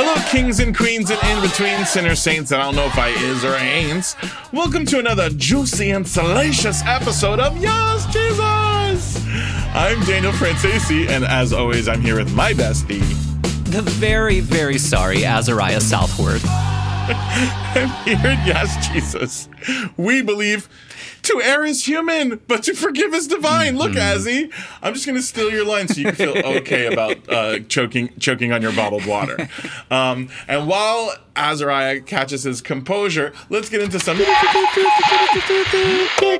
Hello, kings and queens and in between sinner saints. And I don't know if I is or I ain't. Welcome to another juicy and salacious episode of Yes, Jesus. I'm Daniel Franzese, and as always, I'm here with my bestie. The very, very sorry Azariah Southworth. and here at Yes, Jesus, we believe to err is human, but to forgive is divine. Look, mm-hmm. Azzy, I'm just going to steal your line so you can feel okay about uh, choking choking on your bottled water. Um, and while Azariah catches his composure, let's get into some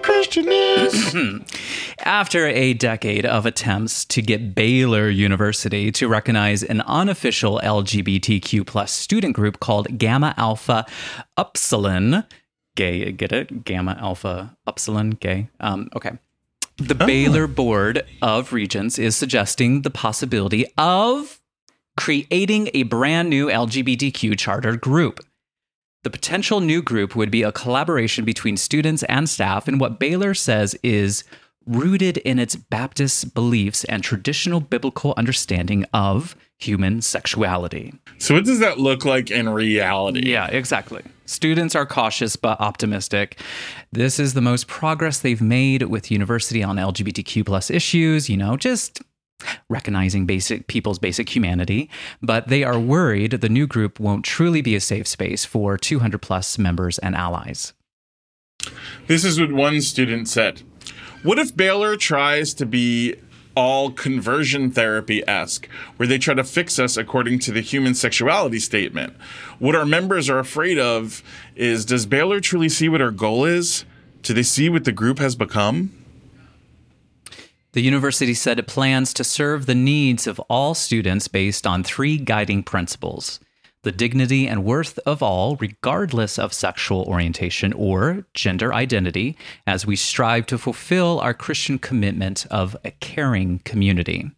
Christian news. After a decade of attempts to get Baylor University to recognize an unofficial LGBTQ plus student group called Gamma Alpha Upsilon gay. Get it? Gamma, alpha, upsilon, gay. Um, okay. The oh. Baylor Board of Regents is suggesting the possibility of creating a brand new LGBTQ charter group. The potential new group would be a collaboration between students and staff in what Baylor says is rooted in its Baptist beliefs and traditional biblical understanding of human sexuality. So, what does that look like in reality? Yeah, exactly. Students are cautious but optimistic. This is the most progress they've made with university on LGBTQ plus issues, you know, just recognizing basic people's basic humanity, but they are worried the new group won't truly be a safe space for 200 plus members and allies. This is what one student said. What if Baylor tries to be all conversion therapy esque, where they try to fix us according to the human sexuality statement. What our members are afraid of is does Baylor truly see what our goal is? Do they see what the group has become? The university said it plans to serve the needs of all students based on three guiding principles the dignity and worth of all, regardless of sexual orientation or gender identity, as we strive to fulfill our Christian commitment of a caring community.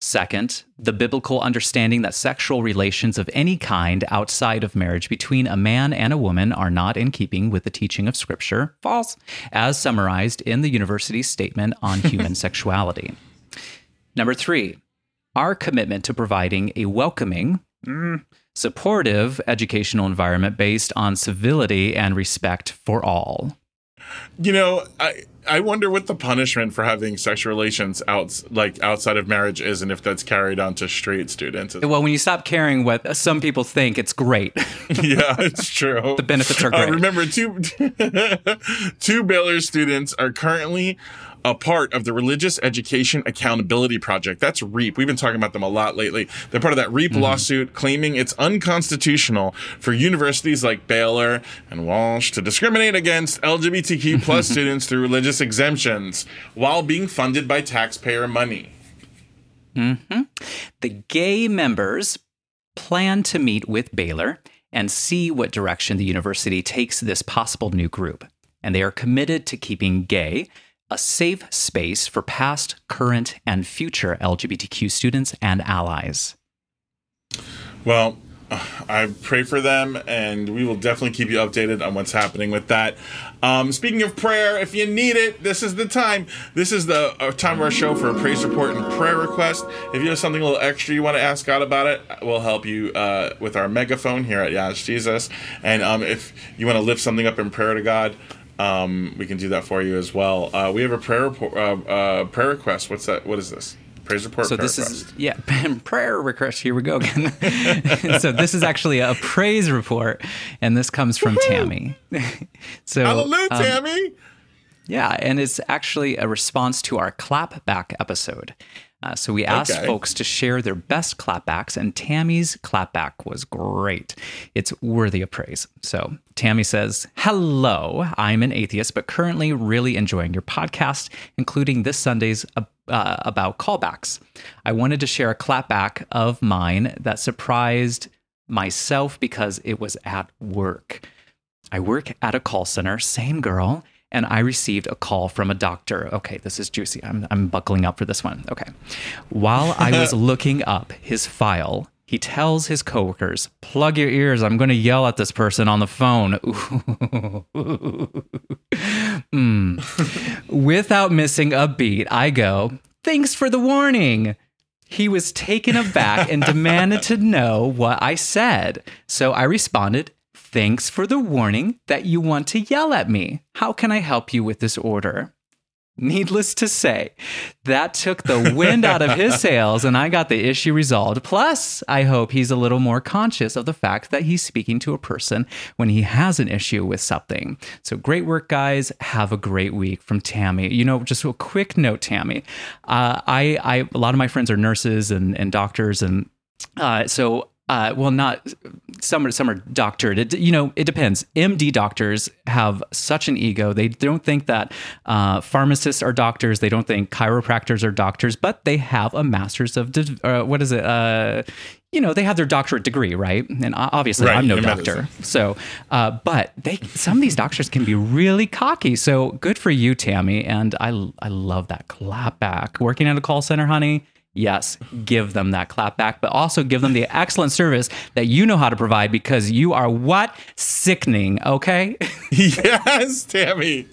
Second, the biblical understanding that sexual relations of any kind outside of marriage between a man and a woman are not in keeping with the teaching of Scripture, false, as summarized in the university's statement on human sexuality. Number three, our commitment to providing a welcoming, mm, supportive educational environment based on civility and respect for all. You know, I I wonder what the punishment for having sexual relations out like outside of marriage is, and if that's carried on to straight students. Well, when you stop caring what some people think, it's great. yeah, it's true. the benefits are great. Uh, remember, two two Baylor students are currently a part of the Religious Education Accountability Project. That's REAP. We've been talking about them a lot lately. They're part of that REAP mm-hmm. lawsuit claiming it's unconstitutional for universities like Baylor and Walsh to discriminate against LGBTQ plus students through religious exemptions while being funded by taxpayer money. Mm-hmm. The gay members plan to meet with Baylor and see what direction the university takes this possible new group. And they are committed to keeping gay a safe space for past, current, and future LGBTQ students and allies. Well, I pray for them, and we will definitely keep you updated on what's happening with that. Um, speaking of prayer, if you need it, this is the time. This is the uh, time of our show for a praise report and prayer request. If you have something a little extra you want to ask God about it, we'll help you uh, with our megaphone here at Yes Jesus. And um, if you want to lift something up in prayer to God, um, we can do that for you as well. Uh, we have a prayer report, uh, uh, prayer request. What's that? What is this? Praise report. So this request. is yeah, prayer request. Here we go again. so this is actually a praise report, and this comes from Woo-hoo! Tammy. so hallelujah, um, Tammy. Yeah, and it's actually a response to our clapback episode. Uh, so we asked okay. folks to share their best clapbacks, and Tammy's clapback was great. It's worthy of praise. So Tammy says, Hello, I'm an atheist, but currently really enjoying your podcast, including this Sunday's uh, about callbacks. I wanted to share a clapback of mine that surprised myself because it was at work. I work at a call center, same girl and I received a call from a doctor. Okay, this is juicy. I'm, I'm buckling up for this one. Okay. While I was looking up his file, he tells his coworkers, plug your ears. I'm going to yell at this person on the phone. mm. Without missing a beat, I go, thanks for the warning. He was taken aback and demanded to know what I said. So I responded, Thanks for the warning that you want to yell at me. How can I help you with this order? Needless to say, that took the wind out of his sails and I got the issue resolved. Plus, I hope he's a little more conscious of the fact that he's speaking to a person when he has an issue with something. So, great work, guys. Have a great week from Tammy. You know, just a quick note, Tammy. Uh, I, I, a lot of my friends are nurses and, and doctors, and uh, so uh, well, not some are some are doctored. It, you know, it depends. MD doctors have such an ego. They don't think that uh, pharmacists are doctors. They don't think chiropractors are doctors, but they have a master's of uh, what is it? Uh, you know, they have their doctorate degree, right? And obviously, right, I'm no doctor. Medicine. So, uh, but they some of these doctors can be really cocky. So good for you, Tammy. And I I love that clap back. Working at a call center, honey yes, give them that clap back, but also give them the excellent service that you know how to provide because you are what? Sickening, okay? yes, Tammy.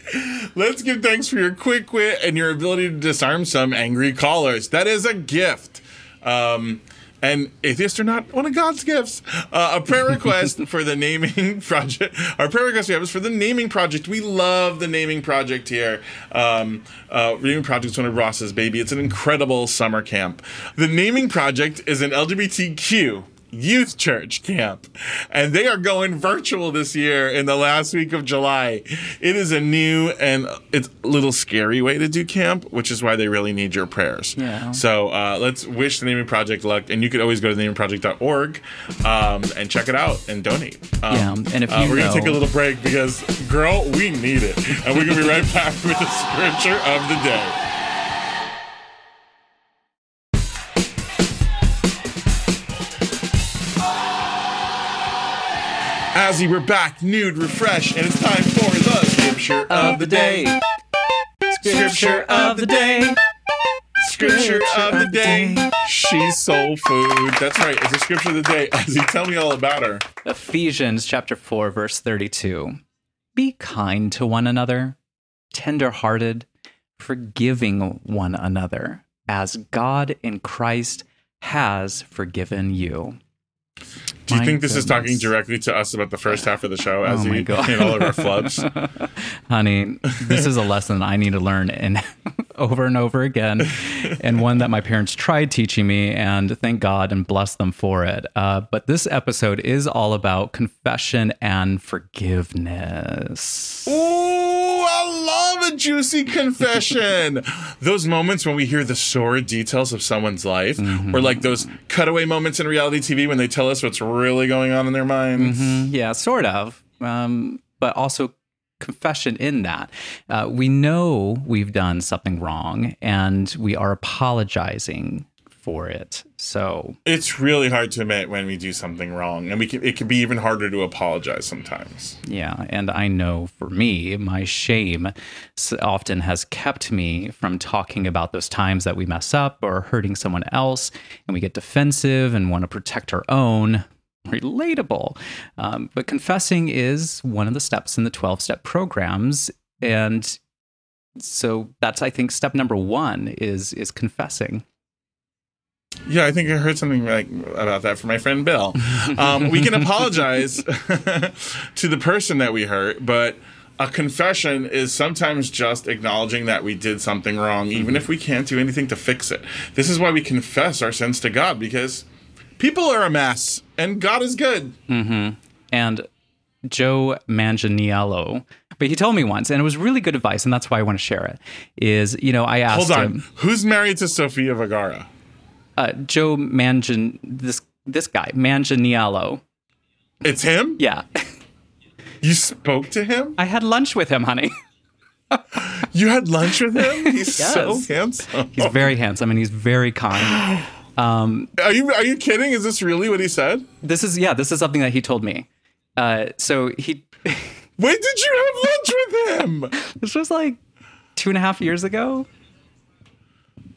Let's give thanks for your quick wit and your ability to disarm some angry callers. That is a gift. Um, and atheists are not one of God's gifts. Uh, a prayer request for the naming project. Our prayer request we have is for the naming project. We love the naming project here. Um, uh, naming project is one of Ross's baby. It's an incredible summer camp. The naming project is an LGBTQ youth church camp. And they are going virtual this year in the last week of July. It is a new and it's a little scary way to do camp, which is why they really need your prayers. Yeah. So uh, let's wish the Naming Project luck. And you could always go to namingproject.org um, and check it out and donate. Um, yeah. And if uh, we're going to take a little break because, girl, we need it. And we're going to be right back with the scripture of the day. Azzy, we're back, nude, refreshed, and it's time for the scripture of the day. Scripture of the day. Scripture of the day. She's soul food. That's right. It's a scripture of the day. Azzy, tell me all about her. Ephesians chapter 4, verse 32. Be kind to one another, tender-hearted, forgiving one another, as God in Christ has forgiven you. Do you My think this goodness. is talking directly to us about the first half of the show as oh we in all of our flubs? Honey, this is a lesson I need to learn and over and over again, and one that my parents tried teaching me, and thank God and bless them for it. Uh, but this episode is all about confession and forgiveness. Ooh, I love a juicy confession. those moments when we hear the sordid details of someone's life, mm-hmm. or like those cutaway moments in reality TV when they tell us what's really going on in their minds. Mm-hmm. Yeah, sort of. Um, but also confession in that. Uh, we know we've done something wrong and we are apologizing for it. So it's really hard to admit when we do something wrong, and we can, it can be even harder to apologize sometimes. Yeah, and I know for me, my shame often has kept me from talking about those times that we mess up or hurting someone else, and we get defensive and want to protect our own relatable. Um, but confessing is one of the steps in the 12 step programs. And so that's, I think, step number one is, is confessing. Yeah, I think I heard something like about that from my friend Bill. Um, we can apologize to the person that we hurt, but a confession is sometimes just acknowledging that we did something wrong, even mm-hmm. if we can't do anything to fix it. This is why we confess our sins to God because people are a mess and God is good. Mm-hmm. And Joe Manganiello, but he told me once, and it was really good advice, and that's why I want to share it. Is you know I asked hold on, him, who's married to Sofia Vergara? Uh, Joe Mangan, this this guy Manganiello. It's him. Yeah. you spoke to him. I had lunch with him, honey. you had lunch with him. He's yes. so handsome. He's very handsome, and he's very kind. Um, are you are you kidding? Is this really what he said? This is yeah. This is something that he told me. Uh, so he. when did you have lunch with him? this was like two and a half years ago.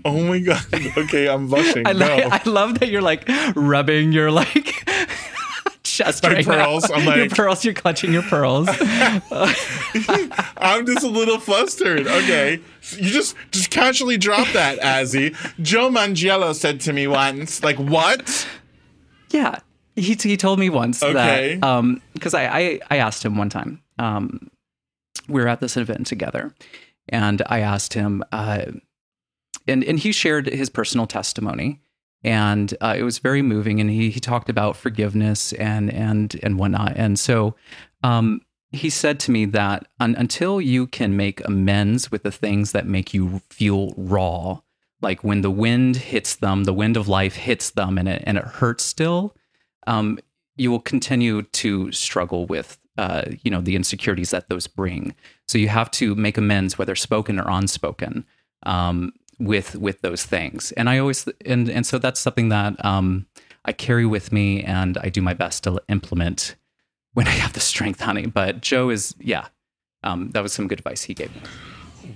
Oh my god! Okay, I'm blushing. I, I love that you're like rubbing your like chest My right pearls, now. I'm your like- pearls. You're clutching your pearls. I'm just a little flustered. Okay. You just just casually drop that, Azzy. Joe Mangiello said to me once, like, what? Yeah, he he told me once Okay. that um because I, I I asked him one time um we were at this event together and I asked him uh and and he shared his personal testimony and uh, it was very moving and he he talked about forgiveness and and and whatnot and so um he said to me that un- until you can make amends with the things that make you feel raw like when the wind hits them, the wind of life hits them, and it and it hurts still. Um, you will continue to struggle with, uh, you know, the insecurities that those bring. So you have to make amends, whether spoken or unspoken, um, with with those things. And I always and and so that's something that um, I carry with me, and I do my best to implement when I have the strength, honey. But Joe is, yeah, um, that was some good advice he gave me.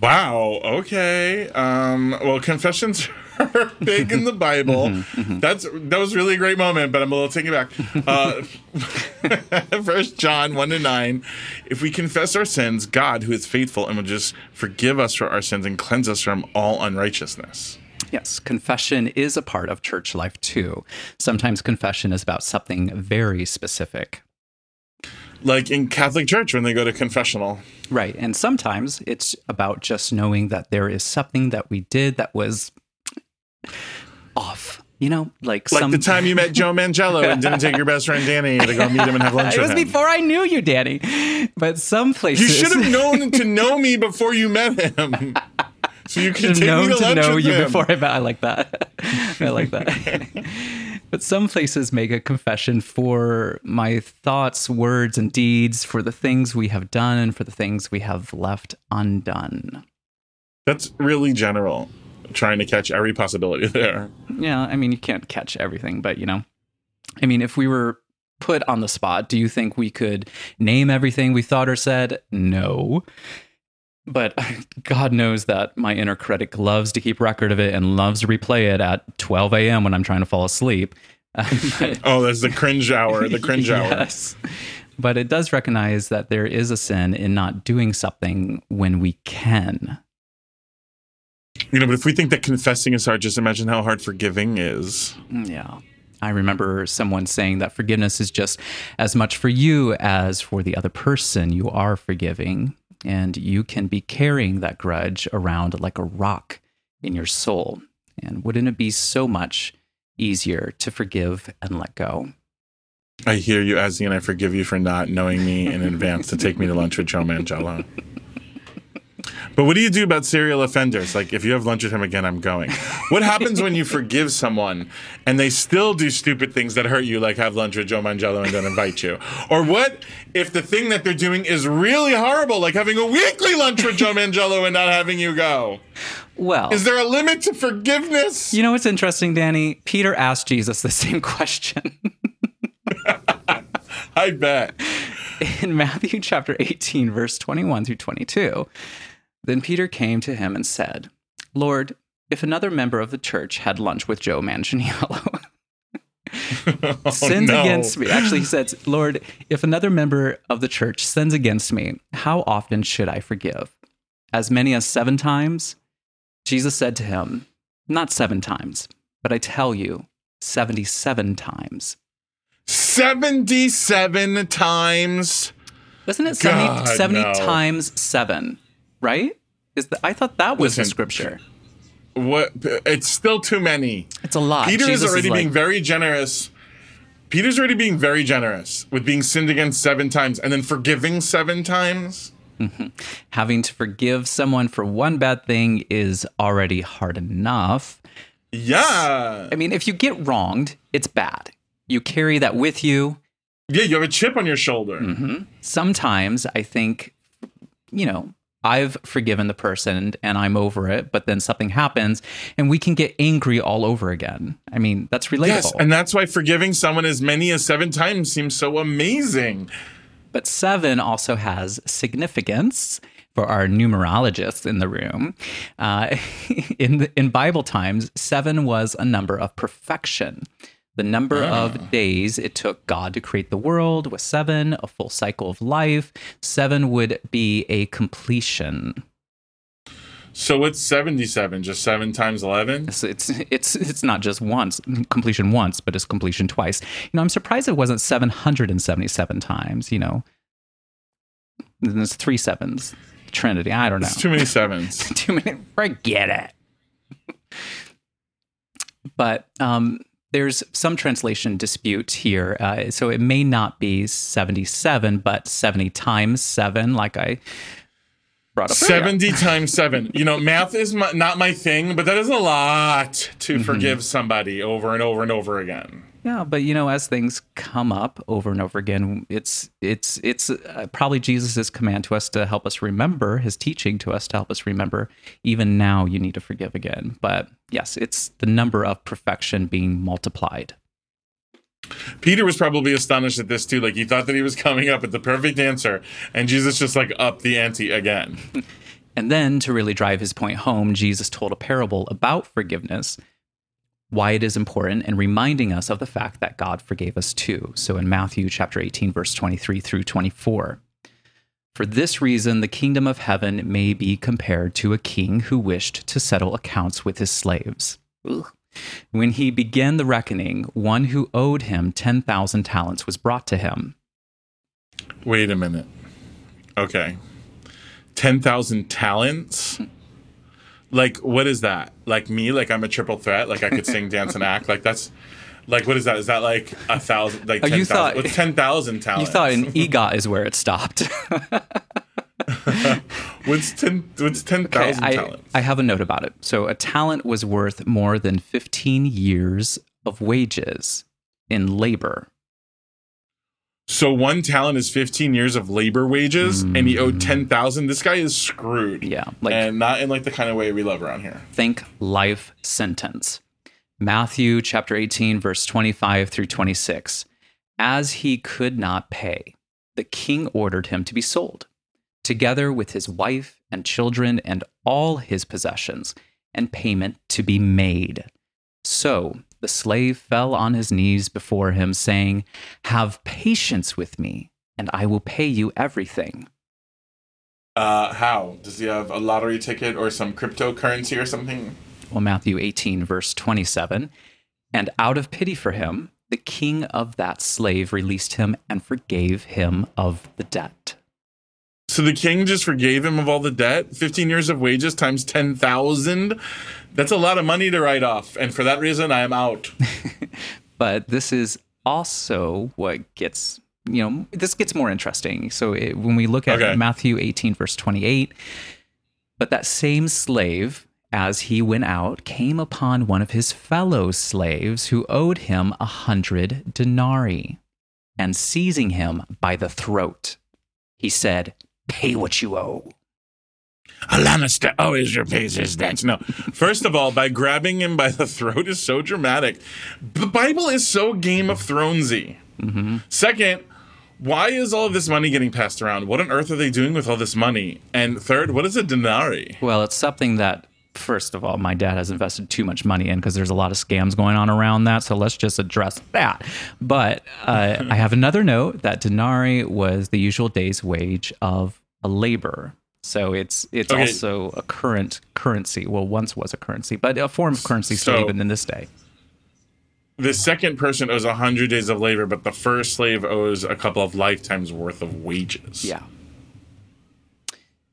Wow. Okay. Um, well, confessions are big in the Bible. That's that was really a great moment, but I'm a little taken back. Uh, First John one to nine. If we confess our sins, God, who is faithful and will just forgive us for our sins and cleanse us from all unrighteousness. Yes, confession is a part of church life too. Sometimes confession is about something very specific. Like in Catholic Church when they go to confessional. Right. And sometimes it's about just knowing that there is something that we did that was off. You know, like, Like some the time you met Joe Mangello and didn't take your best friend Danny to go meet him and have lunch it was him. before I knew you, Danny. But some places You should have known to know me before you met him. So you could take have me known to to lunch know with you him. before I met. I like that. I like that. but some places make a confession for my thoughts, words, and deeds, for the things we have done and for the things we have left undone. That's really general. Trying to catch every possibility there. Yeah, I mean, you can't catch everything, but you know, I mean, if we were put on the spot, do you think we could name everything we thought or said? No. But God knows that my inner critic loves to keep record of it and loves to replay it at 12 a.m. when I'm trying to fall asleep. Oh, that's the cringe hour. The cringe hour. yes. But it does recognize that there is a sin in not doing something when we can. You know, but if we think that confessing is hard, just imagine how hard forgiving is. Mm, yeah. I remember someone saying that forgiveness is just as much for you as for the other person you are forgiving. And you can be carrying that grudge around like a rock in your soul. And wouldn't it be so much easier to forgive and let go? I hear you, Azzy, and I forgive you for not knowing me in advance to take me to lunch with Joe Mangello. But what do you do about serial offenders? Like, if you have lunch with him again, I'm going. What happens when you forgive someone and they still do stupid things that hurt you, like have lunch with Joe Mangello and don't invite you? Or what if the thing that they're doing is really horrible, like having a weekly lunch with Joe Mangello and not having you go? Well, Is there a limit to forgiveness? you know what's interesting, Danny? Peter asked Jesus the same question. I bet. in Matthew chapter 18, verse 21 through 22. Then Peter came to him and said, Lord, if another member of the church had lunch with Joe Manganiello, oh, sins Oh, no. against me. Actually, he says, Lord, if another member of the church sins against me, how often should I forgive? As many as seven times? Jesus said to him, Not seven times, but I tell you, 77 times. 77 times. Wasn't it 70, God, 70 no. times seven? Right? Is the, I thought that was the scripture. What? It's still too many. It's a lot. Peter Jesus is already like, being very generous. Peter's already being very generous with being sinned against seven times and then forgiving seven times. having to forgive someone for one bad thing is already hard enough. Yeah. I mean, if you get wronged, it's bad. You carry that with you. Yeah, you have a chip on your shoulder. Mm-hmm. Sometimes I think, you know, I've forgiven the person and I'm over it, but then something happens and we can get angry all over again. I mean, that's relatable. Yes, and that's why forgiving someone as many as seven times seems so amazing. But seven also has significance for our numerologists in the room. Uh, in the, in Bible times, seven was a number of perfection. The number of days it took God to create the world was seven, a full cycle of life. Seven would be a completion. So it's 77, just 7 times 11? So it's it's it's not just once completion once, but it's completion twice. You know, I'm surprised it wasn't 777 times. You know, And there's three sevens. Trinity. I don't know. It's too many sevens. too many. Forget it. but um, there's some translation dispute here. Uh, so it may not be 77, but 70 times seven, like I brought up. earlier. 70 times 7. You know, math is my, not my thing, but that is a lot to Mm-hmm. forgive somebody over and over and over again. Yeah, but you know, as things come up over and over again, it's it's it's uh, probably Jesus' command to us to help us remember his teaching to us to help us remember. Even now, you need to forgive again. But yes, it's the number of perfection being multiplied. Peter was probably astonished at this too. Like he thought that he was coming up with the perfect answer, and Jesus just like upped the ante again. And then to really drive his point home, Jesus told a parable about forgiveness, why it is important, and reminding us of the fact that God forgave us too. So in Matthew chapter 18, verse 23 through 24. For this reason, the kingdom of heaven may be compared to a king who wished to settle accounts with his slaves. Ugh. When he began the reckoning, one who owed him 10,000 talents was brought to him. Wait a minute. Okay. 10,000 talents? Like, what is that? Like me? Like I'm a triple threat? Like I could sing, dance, and act? Like that's. Like what is that? Is that like a thousand? Like Oh, ten you thousand? thought- What's ten thousand talents? You thought an EGOT is where it stopped. What's ten? What's ten Okay, thousand I, talents? I have a note about it. So a talent was worth more than 15 years of wages in labor. So one talent is fifteen years of labor wages, and he owed ten thousand. This guy is screwed. Mm. Yeah, like and not in like the kind of way we love around here. think life sentence. Matthew chapter 18, verse 25 through 26. As he could not pay, the king ordered him to be sold, together with his wife and children and all his possessions, and payment to be made. So the slave fell on his knees before him, saying, Have patience with me, and I will pay you everything. Uh, how does he have a lottery ticket or some cryptocurrency or something? well, Matthew 18, verse 27. And out of pity for him, the king of that slave released him and forgave him of the debt. So the king just forgave him of all the debt. Fifteen years of wages times ten thousand. That's a lot of money to write off, and for that reason, I am out. But this is also what gets, you know, this gets more interesting. So it, when we look at Okay. Matthew 18, verse 28, but that same slave, as he went out, came upon one of his fellow slaves who owed him a hundred denarii. And seizing him by the throat, he said, Pay what you owe. A Lannister always repays his debts. No, first of all, by grabbing him by the throat is so dramatic. The Bible is so Game of Thronesy. Second, why is all of this money getting passed around? What on earth are they doing with all this money? And third, what is a denarii? Well, it's something that, first of all, my dad has invested too much money in because there's a lot of scams going on around that. So let's just address that. But uh, I have another note that denarii was the usual day's wage of a labor. So it's it's Okay. also a current currency. Well, once was a currency, but a form of currency still So- even in this day. The second person owes a 100 days of labor, but the first slave owes a couple of lifetimes worth of wages. Yeah.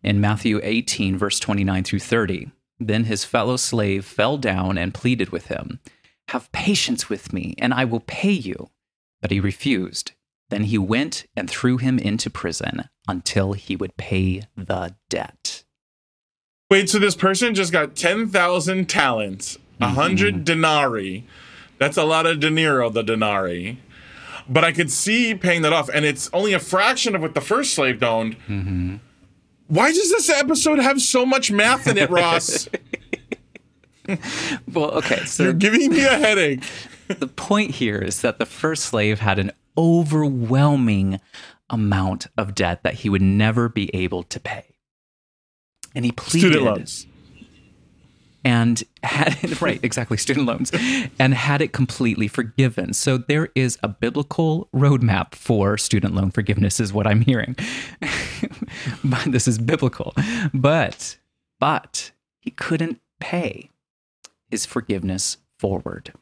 In Matthew 18, verse 29 through 30, then his fellow slave fell down and pleaded with him, Have patience with me, and I will pay you. But he refused. Then he went and threw him into prison until he would pay the debt. Wait, so this person just got 10,000 talents, a mm-hmm. 100 denarii. That's a lot of dinero, the denarii. But I could see paying that off, and it's only a fraction of what the first slave owned. Mm-hmm. Why does this episode have so much math in it, Ross? Well, okay, so You're giving me a headache. the point here is that the first slave had an overwhelming amount of debt that he would never be able to pay. And he pleaded Student loans. and had it right exactly student loans and had it completely forgiven so there is a biblical roadmap for student loan forgiveness is what i'm hearing but this is biblical but but he couldn't pay his forgiveness forward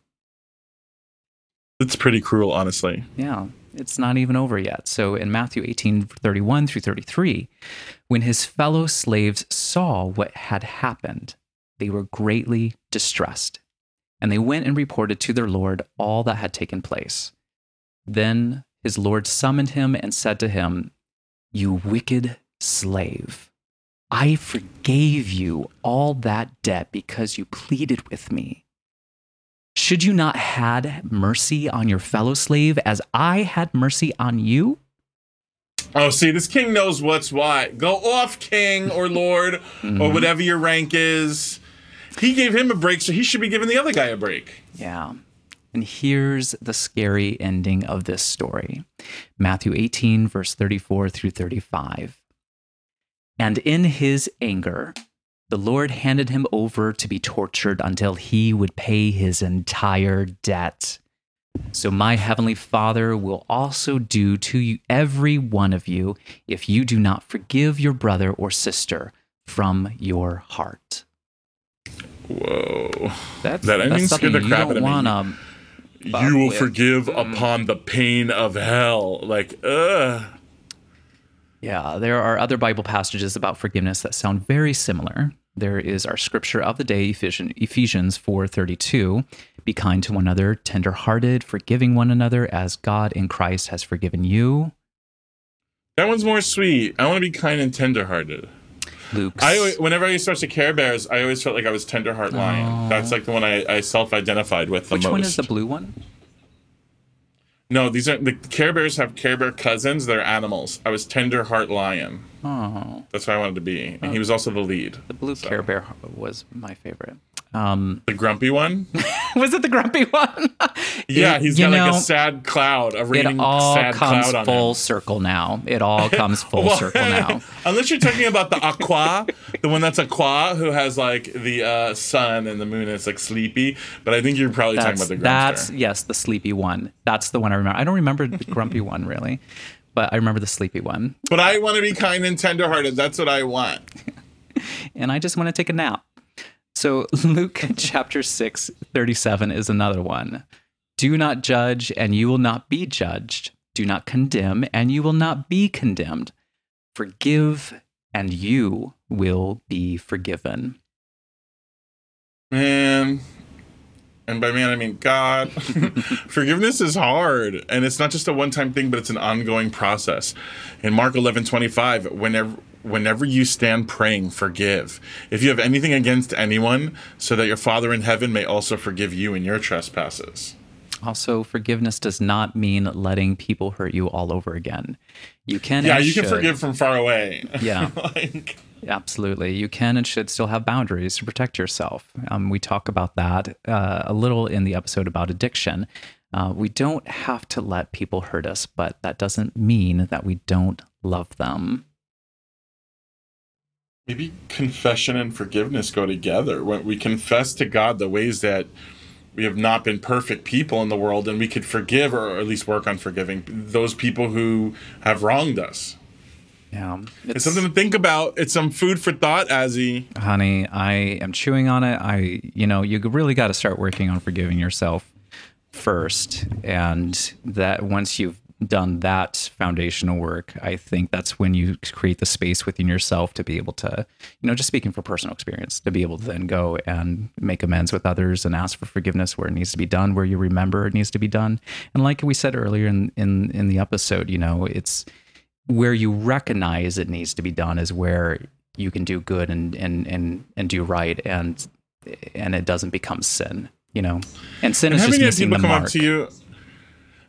It's pretty cruel, honestly. yeah, it's not even over yet. So in Matthew 18, 31 through 33, when his fellow slaves saw what had happened, they were greatly distressed. And they went and reported to their Lord all that had taken place. Then his Lord summoned him and said to him, You wicked slave, I forgave you all that debt because you pleaded with me. Should you not had mercy on your fellow slave as I had mercy on you? Oh, see, this king knows what's what. Go off, king or lord, or mm-hmm. whatever your rank is. He gave him a break, so he should be giving the other guy a break. Yeah. And here's the scary ending of this story Matthew 18, verse 34 through 35. And in his anger, the Lord handed him over to be tortured until he would pay his entire debt. So my heavenly Father will also do to you, every one of you if you do not forgive your brother or sister from your heart. Whoa. That's, That ending that's scared the you crap out don't of me. want to you will with. forgive mm. upon the pain of hell. Like, ugh. Yeah, there are other Bible passages about forgiveness that sound very similar. There is our scripture of the day, Ephesians 4:32, be kind to one another, tenderhearted, forgiving one another as God in Christ has forgiven you. That one's more sweet. I want to be kind and tenderhearted. Luke I whenever I used to watch the Care Bears, I always felt like I was Tenderheart Lion. That's like the one I, I self-identified with the Which most. Which one is the blue one? No, these are the Care Bears have Care Bear cousins. They're animals. I was Tenderheart Lion. Oh, That's what I wanted to be, and he oh. was also the lead. the blue Care Bear was my favorite. Um, The grumpy one. was it the grumpy one? Yeah, It- he's got like a sad cloud, a It raining all sad comes cloud on full circle now. It all comes full Well, circle now. Unless you're talking about the aqua, the one that's aqua, who has like the uh, sun and the moon, and it's like sleepy. But I think you're probably That's, talking about the grumpy. that's yes, the sleepy one. That's the one I remember. I don't remember the grumpy one really, but I remember the sleepy one. But I want to be kind and tenderhearted. That's what I want. And I just want to take a nap. So Luke chapter 6, 37 is another one. Do not judge, and you will not be judged. Do not condemn, and you will not be condemned. Forgive, and you will be forgiven. Man. And by man, I mean God. Forgiveness is hard. And it's not just a one time thing, but it's an ongoing process. In Mark eleven twenty five, whenever whenever you stand praying, forgive. If you have anything against anyone, so that your Father in heaven may also forgive you in your trespasses. Also, forgiveness does not mean letting people hurt you all over again. You can, Yeah, you can forgive from far away. Yeah. like, Absolutely. You can and should still have boundaries to protect yourself. Um, we talk about that uh, a little in the episode about addiction. Uh, we don't have to let people hurt us, but that doesn't mean that we don't love them. Maybe confession and forgiveness go together. When we confess to God the ways that we have not been perfect people in the world, and we could forgive or at least work on forgiving those people who have wronged us. Yeah. It's something to think about. It's some food for thought, Azzy. honey, I am chewing on it. I, you know, you really got to start working on forgiving yourself first. And that once you've done that foundational work, I think that's when you create the space within yourself to be able to, you know, just speaking from personal experience, to be able to then go and make amends with others and ask for forgiveness where it needs to be done, where you remember it needs to be done. And like we said earlier in in in the episode, you know, it's where you recognize it needs to be done is where you can do good and and and and do right and and it doesn't become sin you know and sin is just missing the mark up to you?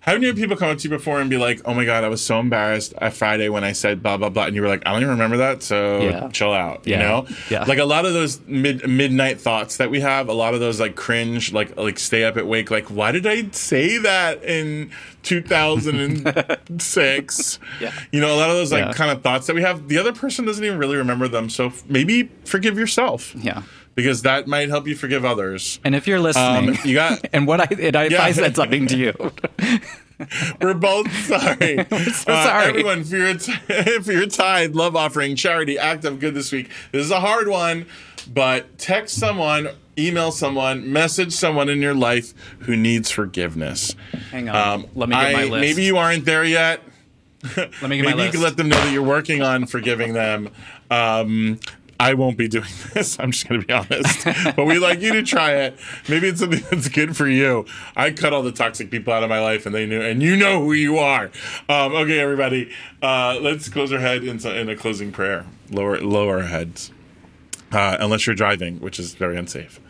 Haven't you had people come up to you before and be like, "Oh my god, I was so embarrassed at Friday when I said blah blah blah," and you were like, "I don't even remember that, so Yeah. chill out." You know, Yeah. Like a lot of those mid midnight thoughts that we have, a lot of those like cringe, like like stay up at wake, like why did I say that in 2006? Yeah. You know, a lot of those like Yeah. kind of thoughts that we have. The other person doesn't even really remember them, so f- maybe forgive yourself yeah because that might help you forgive others. And if you're listening, Um, you got and what I and I, if Yeah. I said something to you, We're both sorry. so Uh, sorry. everyone, for your, t- for your tithe, love offering, charity, act of good this week. This is a hard one, but text someone, email someone, message someone in your life who needs forgiveness. hang on, let me get Um, I- my list. Maybe you aren't there yet. let me get Maybe my list. you can let them know that you're working on forgiving them. Um, I won't be doing this. I'm just going to be honest. but we like you to try it. Maybe it's something that's good for you. I cut all the toxic people out of my life, and they knew, and you know who you are. Um, okay, everybody, uh, let's close our head in, in a closing prayer. Lower, lower our heads, uh, unless you're driving, which is very unsafe.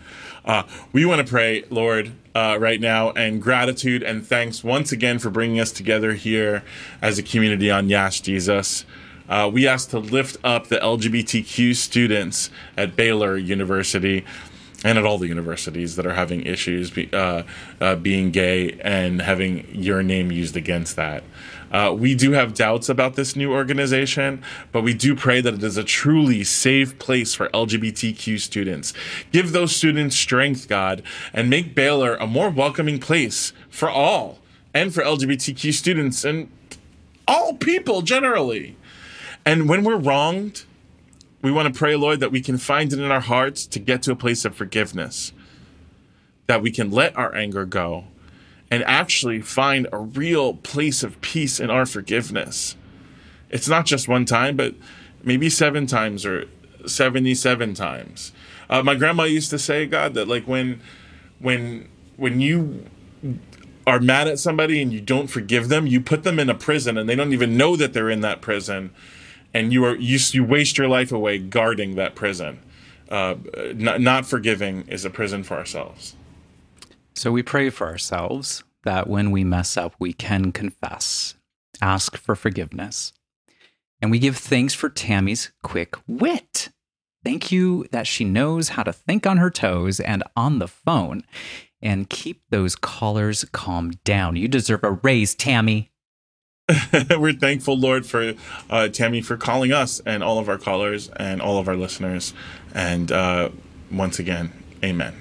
Uh, we want to pray, Lord, uh, right now, and gratitude and thanks once again for bringing us together here as a community on Yas Jesus. Uh, we ask to lift up the LGBTQ students at Baylor University and at all the universities that are having issues be, uh, uh, being gay and having your name used against that. Uh, we do have doubts about this new organization, but we do pray that it is a truly safe place for LGBTQ students. Give those students strength, God, and make Baylor a more welcoming place for all and for LGBTQ students and all people generally. And when we're wronged, we want to pray, Lord, that we can find it in our hearts to get to a place of forgiveness, that we can let our anger go and actually find a real place of peace in our forgiveness. It's not just one time, but maybe seven times or 77 times. Uh, my grandma used to say, God, that like when, when, when you are mad at somebody and you don't forgive them, you put them in a prison and they don't even know that they're in that prison, and you are you, you waste your life away guarding that prison. Uh, not, not forgiving is a prison for ourselves. So we pray for ourselves that when we mess up, we can confess, ask for forgiveness. And we give thanks for Tammy's quick wit. Thank you that she knows how to think on her toes and on the phone and keep those callers calmed down. You deserve a raise, Tammy. We're thankful, Lord, for uh, Tammy for calling us and all of our callers and all of our listeners. And uh, once again, amen.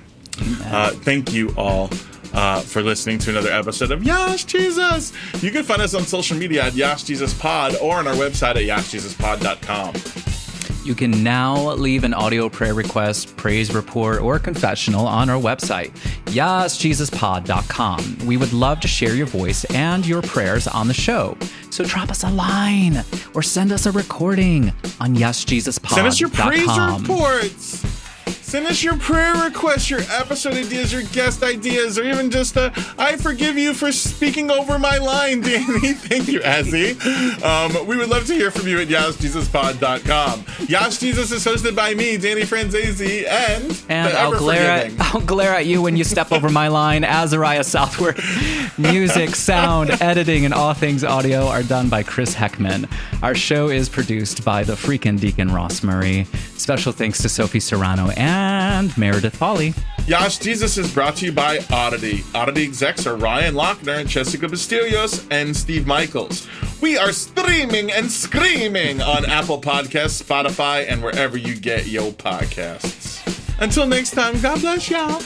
Uh, thank you all uh, for listening to another episode of Yas Jesus. You can find us on social media at Yas Jesus Pod or on our website at yasjesuspod.com. You can now leave an audio prayer request, praise report, or confessional on our website, yesjesuspod.com. We would love to share your voice and your prayers on the show. So drop us a line or send us a recording on yesjesuspod.com. Send us your praise reports. Send us your prayer requests, your episode ideas, your guest ideas, or even just a I forgive you for speaking over my line, Danny. Thank you, Azzy. Um, we would love to hear from you at YasJesusPod.com. Yas Jesus is hosted by me, Danny Franzese, and And the I'll glare, at, I'll glare at you when you step over my line. Azariah Southworth. Music, sound, editing, and all things audio are done by Chris Heckman. Our show is produced by the freaking Deacon Ross Murray. Special thanks to Sophie Serrano and Meredith Hawley. Yas Jesus is brought to you by Oddity. Oddity execs are Ryan Lochner, and Jessica Bastillos, and Steve Michaels. We are streaming and screaming on Apple Podcasts, Spotify, and wherever you get your podcasts. Until next time, God bless y'all.